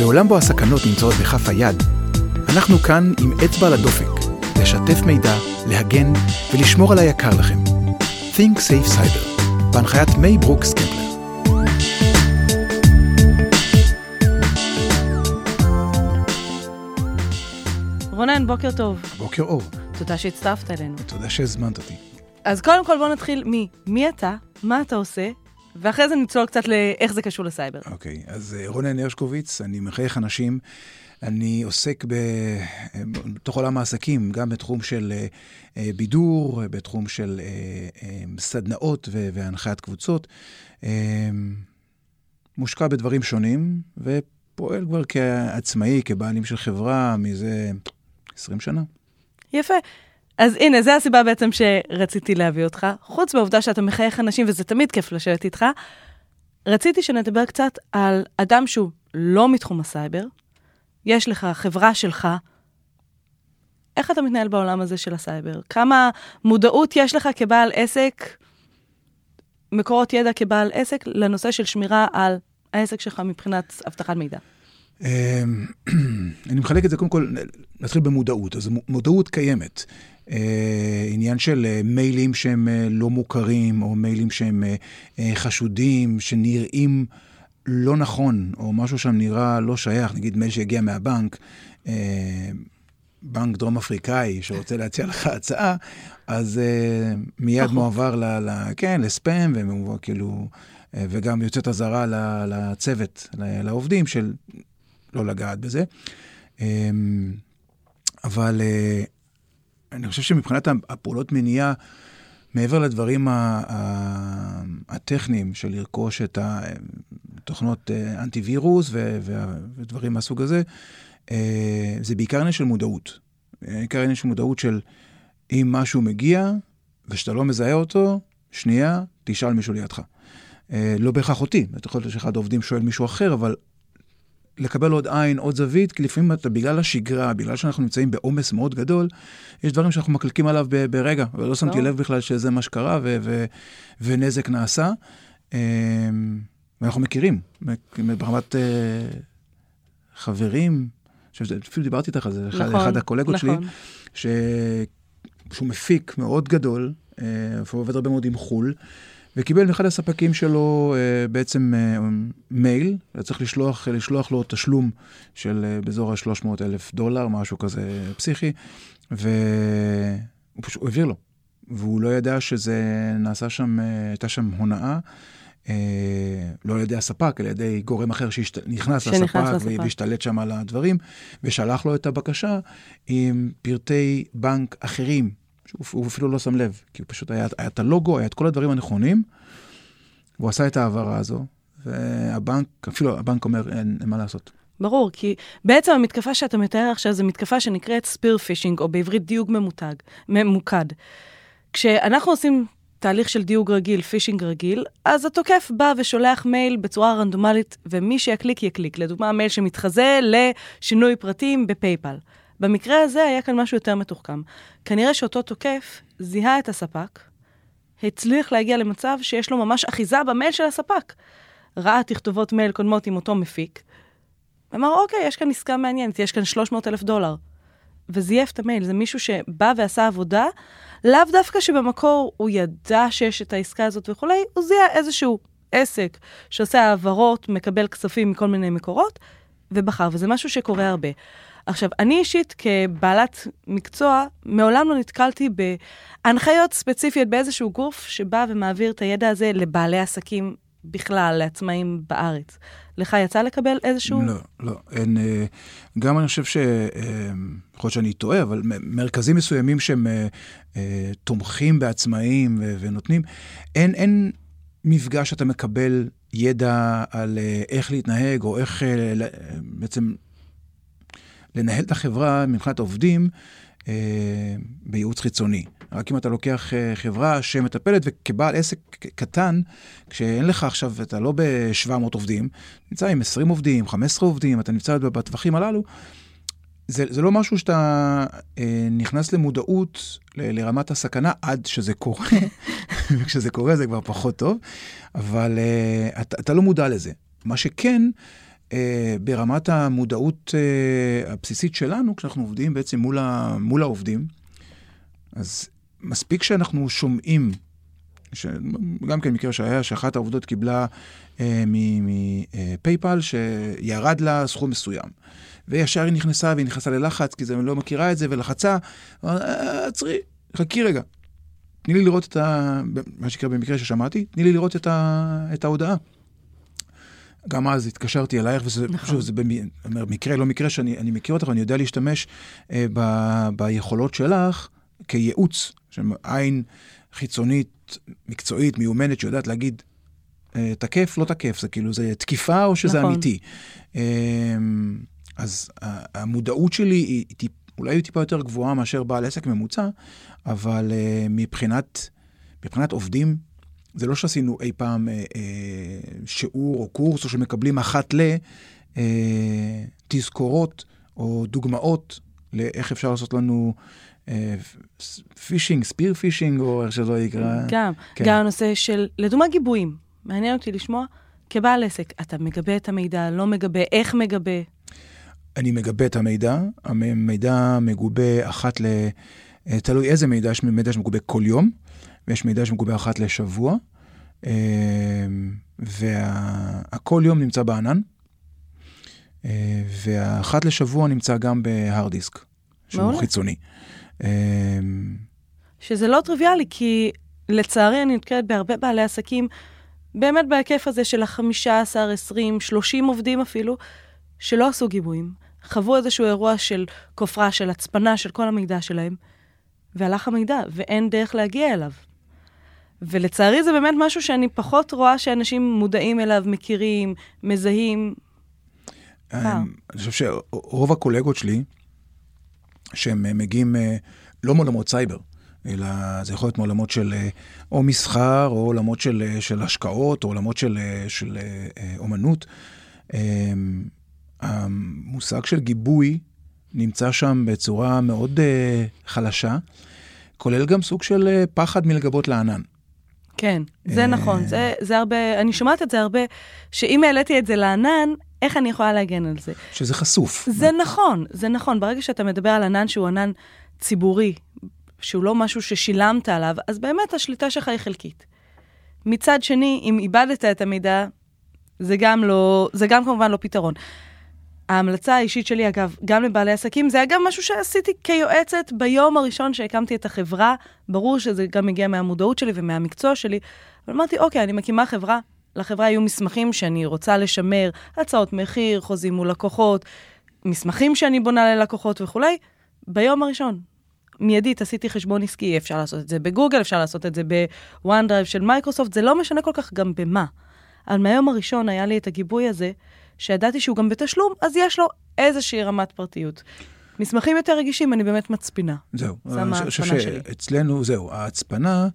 בעולם בו הסכנות נמצאות בכף היד, אנחנו כאן עם אצבע לדופק, לשתף מידע, להגן ולשמור על היקר לכם. Think Safe Cyber, בהנחיית מי ברוקס קפלר. רונן, בוקר טוב. בוקר אור, תודה שהצטרפת אלינו. תודה שהזמנת אותי. אז קודם כל בוא נתחיל מי, מי אתה, מה אתה עושה, ואחרי זה נצלול קצת לאיך זה קשור לסייבר. אוקיי, אז אה, רונן הרשקוביץ, אני מחייך אנשים. אני עוסק ב... אה, בתוך עולם העסקים, גם בתחום של אה, בידור, בתחום של סדנאות והנחיית קבוצות. מושקע בדברים שונים, ופועל כבר כעצמאי, כבעלים של חברה, מזה 20 שנה. יפה. אז הנה, זו הסיבה בעצם שרציתי להביא אותך. חוץ מהעובדה שאתה מחייך אנשים, וזה תמיד כיף לשבת איתך, רציתי שנדבר קצת על אדם שהוא לא מתחום הסייבר, יש לך חברה שלך, איך אתה מתנהל בעולם הזה של הסייבר? כמה מודעות יש לך כבעל עסק, מקורות ידע כבעל עסק, לנושא של שמירה על העסק שלך מבחינת אבטחת מידע? אמ, אני מחלק את זה, קודם כל, נתחיל במודעות. אז מודעות קיימת. אה, עניין של אה, מיילים שהם אה, לא מוכרים, או מיילים שהם חשודים, שנראים לא נכון, או משהו שם נראה לא שייך, נגיד מייל שהגיע מהבנק, בנק דרום אפריקאי שרוצה להציע לך הצעה, אז מיד מועבר ל, ל, כן, לספאם, כאילו, וגם יוצאת אזהרה לצוות, לעובדים, של לא לגעת בזה. אבל אני חושב שמבחינת הפעולות מניעה, מעבר לדברים הטכניים של לרכוש את התוכנות אה, אנטיווירוס ודברים מהסוג הזה, אה, זה בעיקר עניין של מודעות. בעיקר עניין של מודעות של אם משהו מגיע ושאתה לא מזהה אותו, שנייה, תשאל מישהו לידך. אה, לא בהכרח אותי, יכול להיות שאחד העובדים שואל מישהו אחר, אבל לקבל עוד עין, עוד זווית, כי לפעמים אתה, בגלל השגרה, בגלל שאנחנו נמצאים בעומס מאוד גדול, יש דברים שאנחנו מקליקים עליו ב- ברגע, ולא שמתי לב בכלל שזה מה שקרה ו- ו- ונזק נעשה. אמ, ואנחנו מכירים, ברמת uh, חברים, אפילו דיברתי איתך על זה, נכון, אחד הקולגות נכון. שלי, ש... שהוא מפיק מאוד גדול, uh, הוא עובד הרבה מאוד עם חו"ל. וקיבל מאחד הספקים שלו uh, בעצם uh, מייל, צריך לשלוח, לשלוח לו תשלום של uh, באזור ה-300 אלף דולר, משהו כזה פסיכי, והוא פשוט, העביר לו. והוא לא ידע שזה נעשה שם, הייתה שם הונאה. Uh, לא על ידי הספק, על ידי גורם אחר שנכנס לספק והשתלט שם על הדברים, ושלח לו את הבקשה עם פרטי בנק אחרים שהוא אפילו לא שם לב, כי הוא פשוט היה, היה את הלוגו, היה את כל הדברים הנכונים, והוא עשה את ההעברה הזו, והבנק, אפילו הבנק אומר, אין, אין מה לעשות. ברור, כי בעצם המתקפה שאתה מתאר עכשיו זו מתקפה שנקראת spear phishing, או בעברית דיוג ממותג, ממוקד. כשאנחנו עושים תהליך של דיוג רגיל, פישינג רגיל, אז התוקף בא ושולח מייל בצורה רנדומלית, ומי שיקליק יקליק. לדוגמה, מייל שמתחזה לשינוי פרטים בפייפל. במקרה הזה היה כאן משהו יותר מתוחכם. כנראה שאותו תוקף זיהה את הספק, הצליח להגיע למצב שיש לו ממש אחיזה במייל של הספק. ראה תכתובות מייל קודמות עם אותו מפיק, ואמר, אוקיי, יש כאן עסקה מעניינת, יש כאן 300 אלף דולר. וזייף את המייל, זה מישהו שבא ועשה עבודה, לאו דווקא שבמקור הוא ידע שיש את העסקה הזאת וכולי, הוא זיהה איזשהו עסק שעושה העברות, מקבל כספים מכל מיני מקורות, ובחר, וזה משהו שקורה הרבה. עכשיו, אני אישית כבעלת מקצוע, מעולם לא נתקלתי בהנחיות ספציפיות באיזשהו גוף שבא ומעביר את הידע הזה לבעלי עסקים בכלל, לעצמאים בארץ. לך יצא לקבל איזשהו... לא, לא. אין, אה, גם אני חושב ש... אה, יכול להיות שאני טועה, אבל מרכזים מסוימים שהם אה, תומכים בעצמאים ונותנים, אין, אין מפגש שאתה מקבל ידע על איך להתנהג, או איך בעצם לנהל את החברה מבחינת עובדים אה, בייעוץ חיצוני. רק אם אתה לוקח אה, חברה שמטפלת, וכבעל עסק קטן, כשאין לך עכשיו, אתה לא ב-700 עובדים, נמצא עם 20 עובדים, 15 עובדים, אתה נמצא בטווחים הללו, זה, זה לא משהו שאתה אה, נכנס למודעות ל, לרמת הסכנה עד שזה קורה, וכשזה קורה זה כבר פחות טוב, אבל אה, אתה, אתה לא מודע לזה. מה שכן, ברמת המודעות אה, הבסיסית שלנו, כשאנחנו עובדים בעצם מול, ה, מול העובדים, אז מספיק שאנחנו שומעים, ש... גם כן מקרה שהיה, שאחת העובדות קיבלה אה, מפייפל שירד לה סכום מסוים. וישר היא נכנסה, והיא נכנסה ללחץ, כי היא לא מכירה את זה, ולחצה, אה, עצרי, חכי רגע. תני לי לראות את ה... מה שקרה במקרה ששמעתי, תני לי לראות את, ה... את ההודעה. גם אז התקשרתי אלייך, וזה, נכון. שוב, זה במקרה, לא מקרה שאני מכיר אותך, אני יודע להשתמש אה, ב, ביכולות שלך כייעוץ, עין חיצונית, מקצועית, מיומנת, שיודעת להגיד, אה, תקף, לא תקף, זה כאילו, זה תקיפה או שזה נכון. אמיתי. אה, אז המודעות שלי היא, היא אולי טיפה יותר גבוהה מאשר בעל עסק ממוצע, אבל uh, מבחינת, מבחינת עובדים, זה לא שעשינו אי פעם uh, uh, שיעור או קורס, או שמקבלים אחת ל... uh, תזכורות או דוגמאות לאיך אפשר לעשות לנו פישינג, ספיר פישינג, או איך שזה יקרא. גם, כן. גם הנושא של, לדוגמה גיבויים. מעניין אותי לשמוע, כבעל עסק, אתה מגבה את המידע, לא מגבה, איך מגבה? אני מגבה את המידע, המידע מגובה אחת ל... אה, תלוי איזה מידע, יש מידע שמגובה כל יום, ויש מידע שמגובה אחת לשבוע, והכל יום נמצא בענן, אה, והאחת לשבוע נמצא גם בהארד דיסק, שהוא. חיצוני. שזה לא טריוויאלי, כי לצערי אני נתקלת בהרבה בעלי עסקים, באמת בהיקף הזה של ה-15, 20, 30 עובדים אפילו, שלא עשו גיבויים. חוו איזשהו אירוע של כופרה, של הצפנה של כל המידע שלהם, והלך המידע, ואין דרך להגיע אליו. ולצערי זה באמת משהו שאני פחות רואה שאנשים מודעים אליו, מכירים, מזהים. אני חושב שרוב הקולגות שלי, שהם מגיעים אה, לא מעולמות סייבר, אלא זה יכול להיות מעולמות של אה, או מסחר, או עולמות של, אה, של השקעות, או עולמות של, של אומנות, המושג של גיבוי נמצא שם בצורה מאוד חלשה, כולל גם סוג של פחד מלגבות לענן. כן, זה uh... נכון, זה, זה הרבה, אני שומעת את זה הרבה, שאם העליתי את זה לענן, איך אני יכולה להגן על זה? שזה חשוף. זה נכון, זה נכון. ברגע שאתה מדבר על ענן שהוא ענן ציבורי, שהוא לא משהו ששילמת עליו, אז באמת השליטה שלך היא חלקית. מצד שני, אם איבדת את המידע, זה גם לא, זה גם כמובן לא פתרון. ההמלצה האישית שלי, אגב, גם לבעלי עסקים, זה אגב משהו שעשיתי כיועצת ביום הראשון שהקמתי את החברה. ברור שזה גם מגיע מהמודעות שלי ומהמקצוע שלי, אבל אמרתי, אוקיי, אני מקימה חברה, לחברה יהיו מסמכים שאני רוצה לשמר, הצעות מחיר, חוזים מול לקוחות, מסמכים שאני בונה ללקוחות וכולי. ביום הראשון, מיידית עשיתי חשבון עסקי, אפשר לעשות את זה בגוגל, אפשר לעשות את זה ב OneDrive של מייקרוסופט, זה לא משנה כל כך גם במה. אבל מהיום הראשון היה לי את הגיבוי הזה, שידעתי שהוא גם בתשלום, אז יש לו איזושהי רמת פרטיות. מסמכים יותר רגישים, אני באמת מצפינה. זהו. אני חושב שאצלנו, זהו, ההצפנה,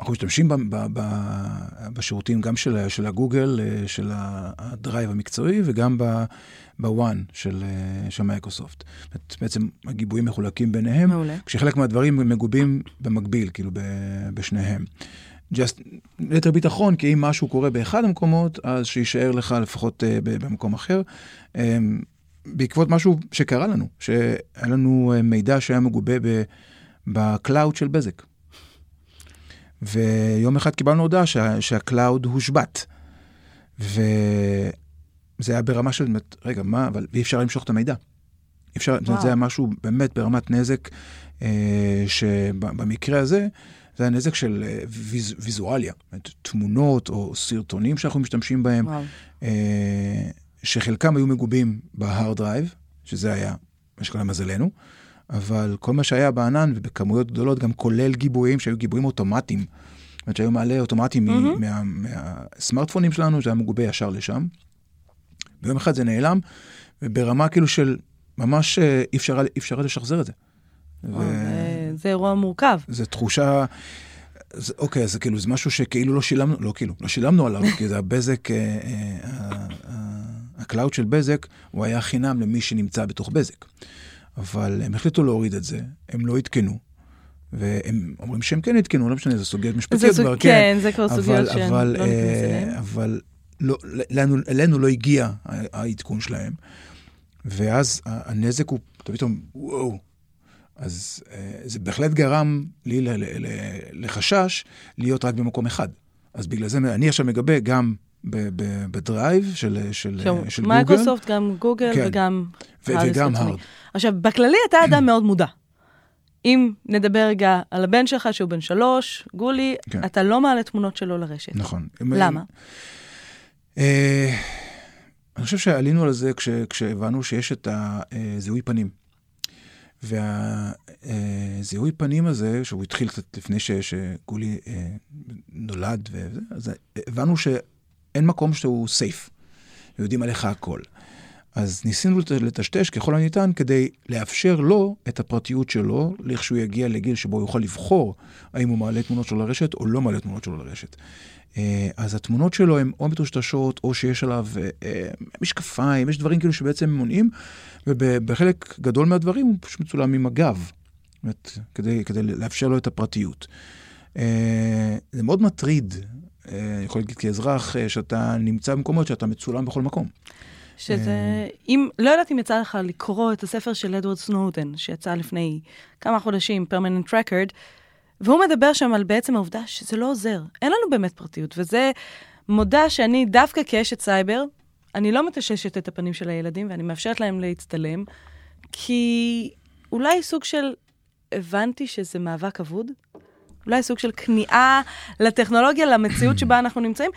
אנחנו משתמשים ב, ב, ב, בשירותים גם של, של הגוגל, אה, של ה Drive המקצועי, וגם ב One של, אה, של מייקרוסופט. בעצם הגיבויים מחולקים ביניהם, מעולה. כשחלק מהדברים מגובים במקביל, כאילו בשניהם. Just ליתר ביטחון, כי אם משהו קורה באחד המקומות, אז שיישאר לך לפחות uh, במקום אחר. Um, בעקבות משהו שקרה לנו, שהיה לנו uh, מידע שהיה מגובה ב cloud של בזק. ויום אחד קיבלנו הודעה שה, שה cloud הושבת. וזה היה ברמה של, רגע, מה, אבל אי אפשר למשוך את המידע. אפשר, זה היה משהו באמת ברמת נזק, אה, שבמקרה הזה, זה הנזק של אה, ויז, ויזואליה, תמונות או סרטונים שאנחנו משתמשים בהם, אה, שחלקם היו מגובים ב hard drive, שזה היה, מה שקורה למזלנו, אבל כל מה שהיה בענן ובכמויות גדולות, גם כולל גיבויים שהיו גיבויים אוטומטיים. זאת אומרת שהיו מעלה אוטומטיים mm-hmm. מה, מהסמארטפונים שלנו, זה היה מגובה ישר לשם. ביום אחד זה נעלם, וברמה כאילו של ממש אה, אי אפשר, אפשר לשחזר את זה. ו... זה אירוע מורכב. זו תחושה... זה, אוקיי, אז כאילו זה משהו שכאילו לא שילמנו, לא כאילו, לא שילמנו עליו, כי זה הבזק, אה, אה, ה cloud של בזק, הוא היה חינם למי שנמצא בתוך בזק. אבל הם החליטו להוריד את זה, הם לא עדכנו. והם אומרים שהם כן עדכנו, לא משנה, זה סוגיות משפטיות כבר, כן. כן, זה כבר סוגיות שהן לא נכנסות אליהן. אבל לא, לנו, אלינו לא הגיע העדכון שלהם. ואז הנזק הוא פתאום, וואו. אז אה, זה בהחלט גרם לי לחשש להיות רק במקום אחד. אז בגלל זה אני עכשיו מגבה גם ב Drive של, של, של גוגל. מייקרוסופט, גם גוגל כן. וגם וגם hard. עכשיו, בכללי אתה אדם מאוד מודע. אם נדבר רגע על הבן שלך, שהוא בן שלוש, גולי, כן. אתה לא מעלה תמונות שלו לרשת. נכון. למה? אה, אני חושב שעלינו על זה כש, כשהבנו שיש את הזיהוי פנים. והזיהוי אה, פנים הזה, שהוא התחיל קצת לפני ש, שגולי אה, נולד, וזה, אז הבנו שאין מקום שהוא סייף, ויודעים עליך הכל. אז ניסינו לטשטש ככל הניתן כדי לאפשר לו את הפרטיות שלו, לכשהוא יגיע לגיל שבו הוא יכול לבחור האם הוא מעלה תמונות שלו לרשת או לא מעלה תמונות שלו לרשת. אה, אז התמונות שלו הן או מטושטשות, או שיש עליו אה, משקפיים, יש דברים כאילו שבעצם מונעים, ובחלק גדול מהדברים הוא פשוט מצולם עם הגב, באמת, כדי, כדי לאפשר לו את הפרטיות. אה, זה מאוד מטריד, אני יכול להגיד כאזרח, שאתה נמצא במקומות שאתה מצולם בכל מקום. שזה, אם, לא יודעת אם יצא לך לקרוא את הספר של אדוארד סנודן, שיצא לפני כמה חודשים, פרמננט רקורד, והוא מדבר שם על בעצם העובדה שזה לא עוזר. אין לנו באמת פרטיות, וזה מודה שאני דווקא כאשת סייבר, אני לא מטששת את הפנים של הילדים ואני מאפשרת להם להצטלם, כי אולי סוג של הבנתי שזה מאבק אבוד, אולי סוג של כניעה לטכנולוגיה, למציאות שבה אנחנו נמצאים,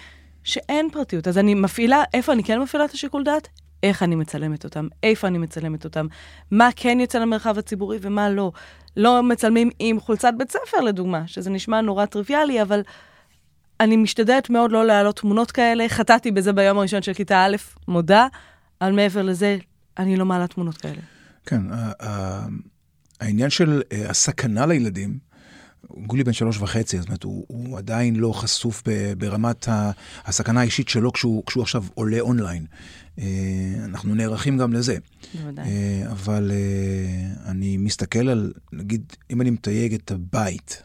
שאין פרטיות. אז אני מפעילה, איפה אני כן מפעילה את השיקול דעת? איך אני מצלמת אותם, איפה אני מצלמת אותם, מה כן יוצא למרחב הציבורי ומה לא. לא מצלמים עם חולצת בית ספר, לדוגמה, שזה נשמע נורא טריוויאלי, אבל אני משתדלת מאוד לא להעלות תמונות כאלה. חטאתי בזה ביום הראשון של כיתה א', מודה, אבל מעבר לזה, אני לא מעלה תמונות כאלה. כן, העניין של אה, הסכנה לילדים, גולי בן שלוש וחצי, זאת אומרת, הוא, הוא עדיין לא חשוף ברמת הסכנה האישית שלו כשהוא, כשהוא עכשיו עולה אונליין. אה, אנחנו נערכים גם לזה. בוודאי. אה, אבל אה, אני מסתכל על, נגיד, אם אני מתייג את הבית,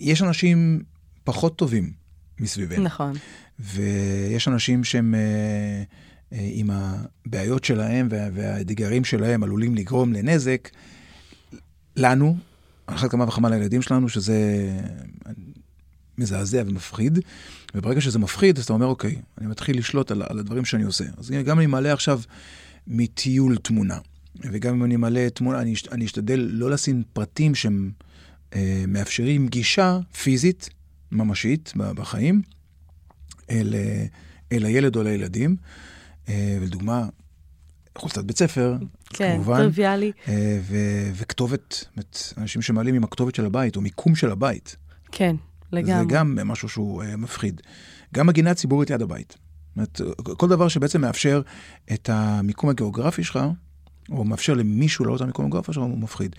יש אנשים פחות טובים מסביבנו. נכון. ויש אנשים שהם עם הבעיות שלהם והאתגרים שלהם עלולים לגרום לנזק. לנו, על אחת כמה וכמה לילדים שלנו, שזה מזעזע ומפחיד, וברגע שזה מפחיד, אז אתה אומר, אוקיי, אני מתחיל לשלוט על, על הדברים שאני עושה. אז גם אני מעלה עכשיו מטיול תמונה, וגם אם אני מעלה תמונה, אני, אני אשתדל לא לשים פרטים שהם אה, מאפשרים גישה פיזית, ממשית, בחיים, אל, אל הילד או לילדים. אה, ולדוגמה, חולצת בית ספר, כן, כמובן. כן, טריוויאלי. אה, ו- וכתובת, באמת, אנשים שמעלים עם הכתובת של הבית, או מיקום של הבית. כן, לגמרי. זה גם משהו שהוא uh, מפחיד. גם הגינה ציבורית ליד הבית. זאת אומרת, כל דבר שבעצם מאפשר את המיקום הגיאוגרפי שלך, או מאפשר למישהו לעלות את המיקום הגיאוגרפי שלך, הוא מפחיד.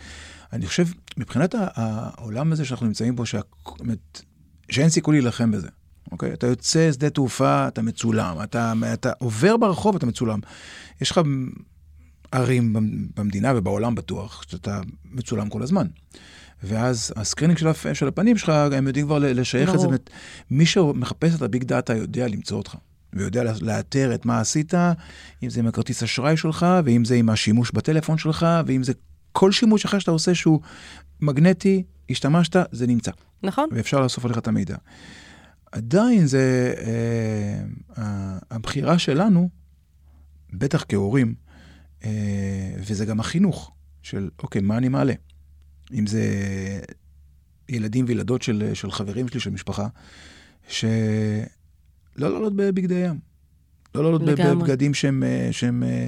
אני חושב, מבחינת העולם הזה שאנחנו נמצאים בו, שה... שאין סיכוי להילחם בזה. אוקיי? אתה יוצא שדה תעופה, אתה מצולם. אתה, אתה עובר ברחוב, אתה מצולם. יש לך ערים במדינה ובעולם בטוח, שאתה מצולם כל הזמן. ואז ה screening של, הפ... של הפנים שלך, הם יודעים כבר לשייך ברור. את זה. מי שמחפש את ה big data יודע למצוא אותך. ויודע לאתר את מה עשית, אם זה עם הכרטיס אשראי שלך, ואם זה עם השימוש בטלפון שלך, ואם זה כל שימוש אחר שאתה עושה שהוא מגנטי, השתמשת, זה נמצא. נכון. ואפשר לאסוף עליך את המידע. עדיין זה, אה, הבחירה שלנו, בטח כהורים, אה, וזה גם החינוך של, אוקיי, מה אני מעלה? אם זה ילדים וילדות של, של חברים שלי, של משפחה, שלא לעלות בבגדי ים. לא לעלות בבגדים שהם, אה, שהם אה,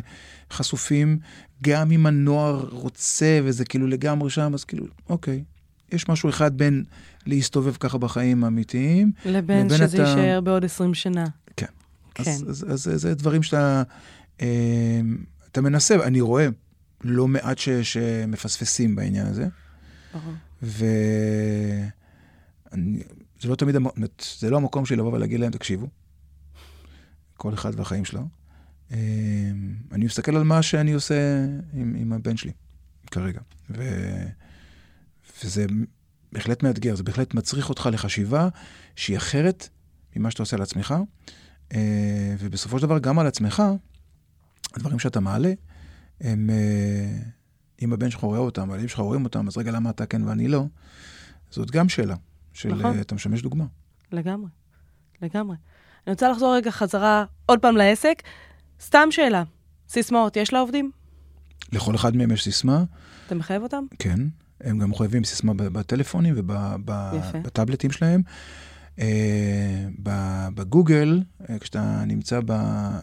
חשופים, גם אם הנוער רוצה וזה כאילו לגמרי שם, אז כאילו, אוקיי, יש משהו אחד בין להסתובב ככה בחיים האמיתיים, לבין שזה אתה... יישאר בעוד 20 שנה. כן. כן. אז, אז, אז, אז זה דברים שאתה אה, אתה מנסה, אני רואה לא מעט ש, שמפספסים בעניין הזה. וזה לא תמיד, זה לא המקום שלי לבוא ולהגיד להם, תקשיבו, כל אחד והחיים שלו. אני מסתכל על מה שאני עושה עם, עם הבן שלי כרגע. ו, וזה בהחלט מאתגר, זה בהחלט מצריך אותך לחשיבה שהיא אחרת ממה שאתה עושה לעצמך, אה, ובסופו של דבר גם על עצמך, הדברים שאתה מעלה, הם, אה, אם הבן שלך רואה אותם, והילדים שלך רואים אותם, אז רגע, למה אתה כן ואני לא? זאת גם שאלה, של נכון. אתה משמש דוגמה. לגמרי, לגמרי. אני רוצה לחזור רגע חזרה עוד פעם לעסק. סתם שאלה, סיסמאות יש לעובדים? לכל אחד מהם יש סיסמה. אתה מחייב אותם? כן, הם גם מחויבים סיסמה בטלפונים ובטאבלטים שלהם. אה, בגוגל, אה, כשאתה נמצא אה,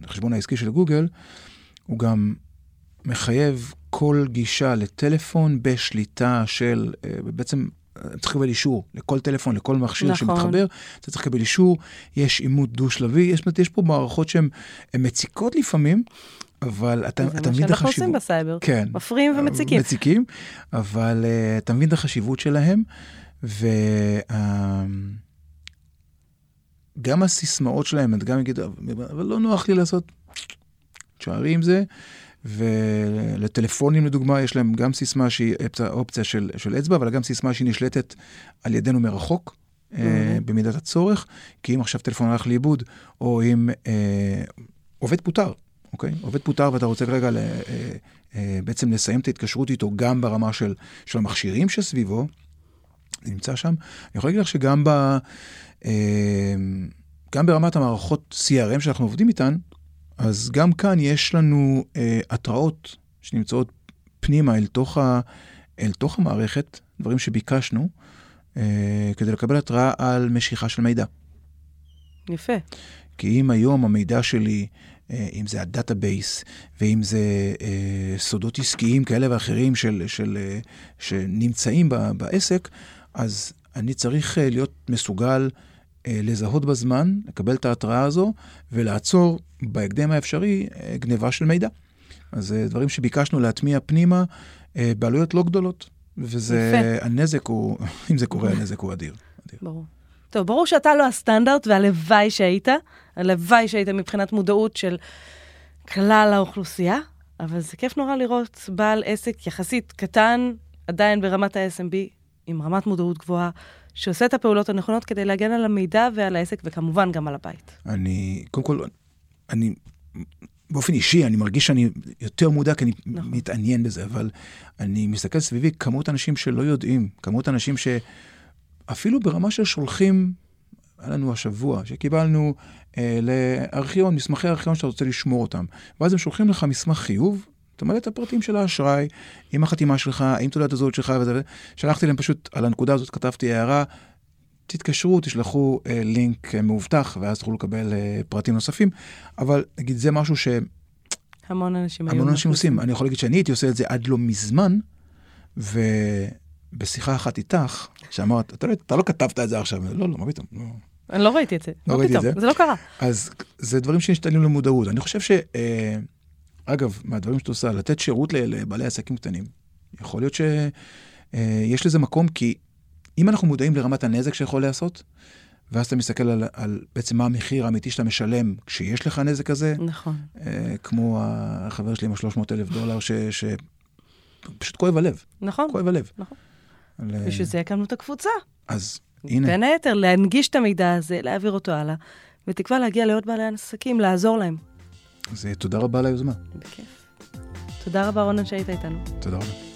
בחשבון העסקי של גוגל, הוא גם מחייב כל גישה לטלפון בשליטה של, בעצם צריך לקבל אישור לכל טלפון, לכל מכשיר נכון. שמתחבר, אתה צריך לקבל אישור, יש עימות דו-שלבי, יש, יש פה מערכות שהן מציקות לפעמים, אבל אתה, אתה מבין את החשיבות. זה מה שאנחנו עושים בסייבר, כן, מפריעים ומציקים. מציקים, אבל uh, אתה מבין את החשיבות שלהם, וגם uh, הסיסמאות שלהם, את גם יגיד, אבל לא נוח לי לעשות, תשארי עם זה. ולטלפונים לדוגמה, יש להם גם סיסמה שהיא אופציה של, של אצבע, אבל גם סיסמה שהיא נשלטת על ידינו מרחוק. Mm-hmm. במידת הצורך, כי אם עכשיו טלפון הלך לאיבוד, או אם אה, עובד פוטר, אוקיי? עובד פוטר ואתה רוצה כרגע ל, אה, אה, בעצם לסיים את ההתקשרות איתו גם ברמה של, של המכשירים שסביבו, זה נמצא שם. אני יכול להגיד לך שגם ב, אה, גם ברמת המערכות CRM שאנחנו עובדים איתן, אז גם כאן יש לנו אה, התראות שנמצאות פנימה אל תוך, ה, אל תוך המערכת, דברים שביקשנו, אה, כדי לקבל התראה על משיכה של מידע. יפה. כי אם היום המידע שלי, אם זה ה database, ואם זה אה, סודות עסקיים כאלה ואחרים של, של, אה, שנמצאים בעסק, אז אני צריך אה, להיות מסוגל אה, לזהות בזמן, לקבל את ההתראה הזו, ולעצור בהקדם האפשרי אה, גניבה של מידע. אז זה דברים שביקשנו להטמיע פנימה אה, בעלויות לא גדולות. וזה, יפה. הנזק הוא, אם זה קורה, הנזק הוא אדיר. אדיר. ברור. טוב, ברור שאתה לא הסטנדרט, והלוואי שהיית, הלוואי שהיית מבחינת מודעות של כלל האוכלוסייה, אבל זה כיף נורא לראות בעל עסק יחסית קטן, עדיין ברמת ה-SMB, עם רמת מודעות גבוהה, שעושה את הפעולות הנכונות כדי להגן על המידע ועל העסק, וכמובן גם על הבית. אני, קודם כל, אני, באופן אישי, אני מרגיש שאני יותר מודע, כי אני נכון. מתעניין בזה, אבל אני מסתכל סביבי, כמות אנשים שלא יודעים, כמות אנשים שאפילו ברמה של שולחים, היה לנו השבוע, שקיבלנו אה, לארכיון, מסמכי ארכיון שאתה רוצה לשמור אותם, ואז הם שולחים לך מסמך חיוב, אתה מלא את הפרטים של האשראי, עם החתימה שלך, עם תעודת הזהות שלך וזה, שלחתי להם פשוט על הנקודה הזאת, כתבתי הערה, תתקשרו, תשלחו אה, לינק אה, מאובטח, ואז תוכלו לקבל אה, פרטים נוספים, אבל נגיד זה משהו ש... המון אנשים המון אנשים עושים. אני יכול להגיד שאני הייתי עושה את זה עד לא מזמן, ובשיחה אחת איתך, שאמרת, אתה, לא, אתה לא כתבת את זה עכשיו, לא, לא, מה פתאום, לא. אני לא ראיתי את זה, לא, ראיתי פתאום, את זה. זה לא קרה. אז זה דברים שמשתנים למודעות. אני חושב ש... אה, אגב, מהדברים שאת עושה, לתת שירות לבעלי עסקים קטנים, יכול להיות שיש אה, לזה מקום, כי אם אנחנו מודעים לרמת הנזק שיכול להיעשות, ואז אתה מסתכל על, על בעצם מה המחיר האמיתי שאתה משלם כשיש לך נזק כזה. נכון. אה, כמו החבר שלי עם ה-300 אלף דולר, שפשוט כואב הלב. נכון. כואב הלב. נכון. על... בשביל זה הקמנו את הקבוצה. אז הנה. בין היתר, להנגיש את המידע הזה, להעביר אותו הלאה, בתקווה להגיע לעוד בעלי עסקים, לעזור להם. אז תודה רבה על היוזמה. בכיף. תודה רבה, רונן, שהיית איתנו. תודה רבה.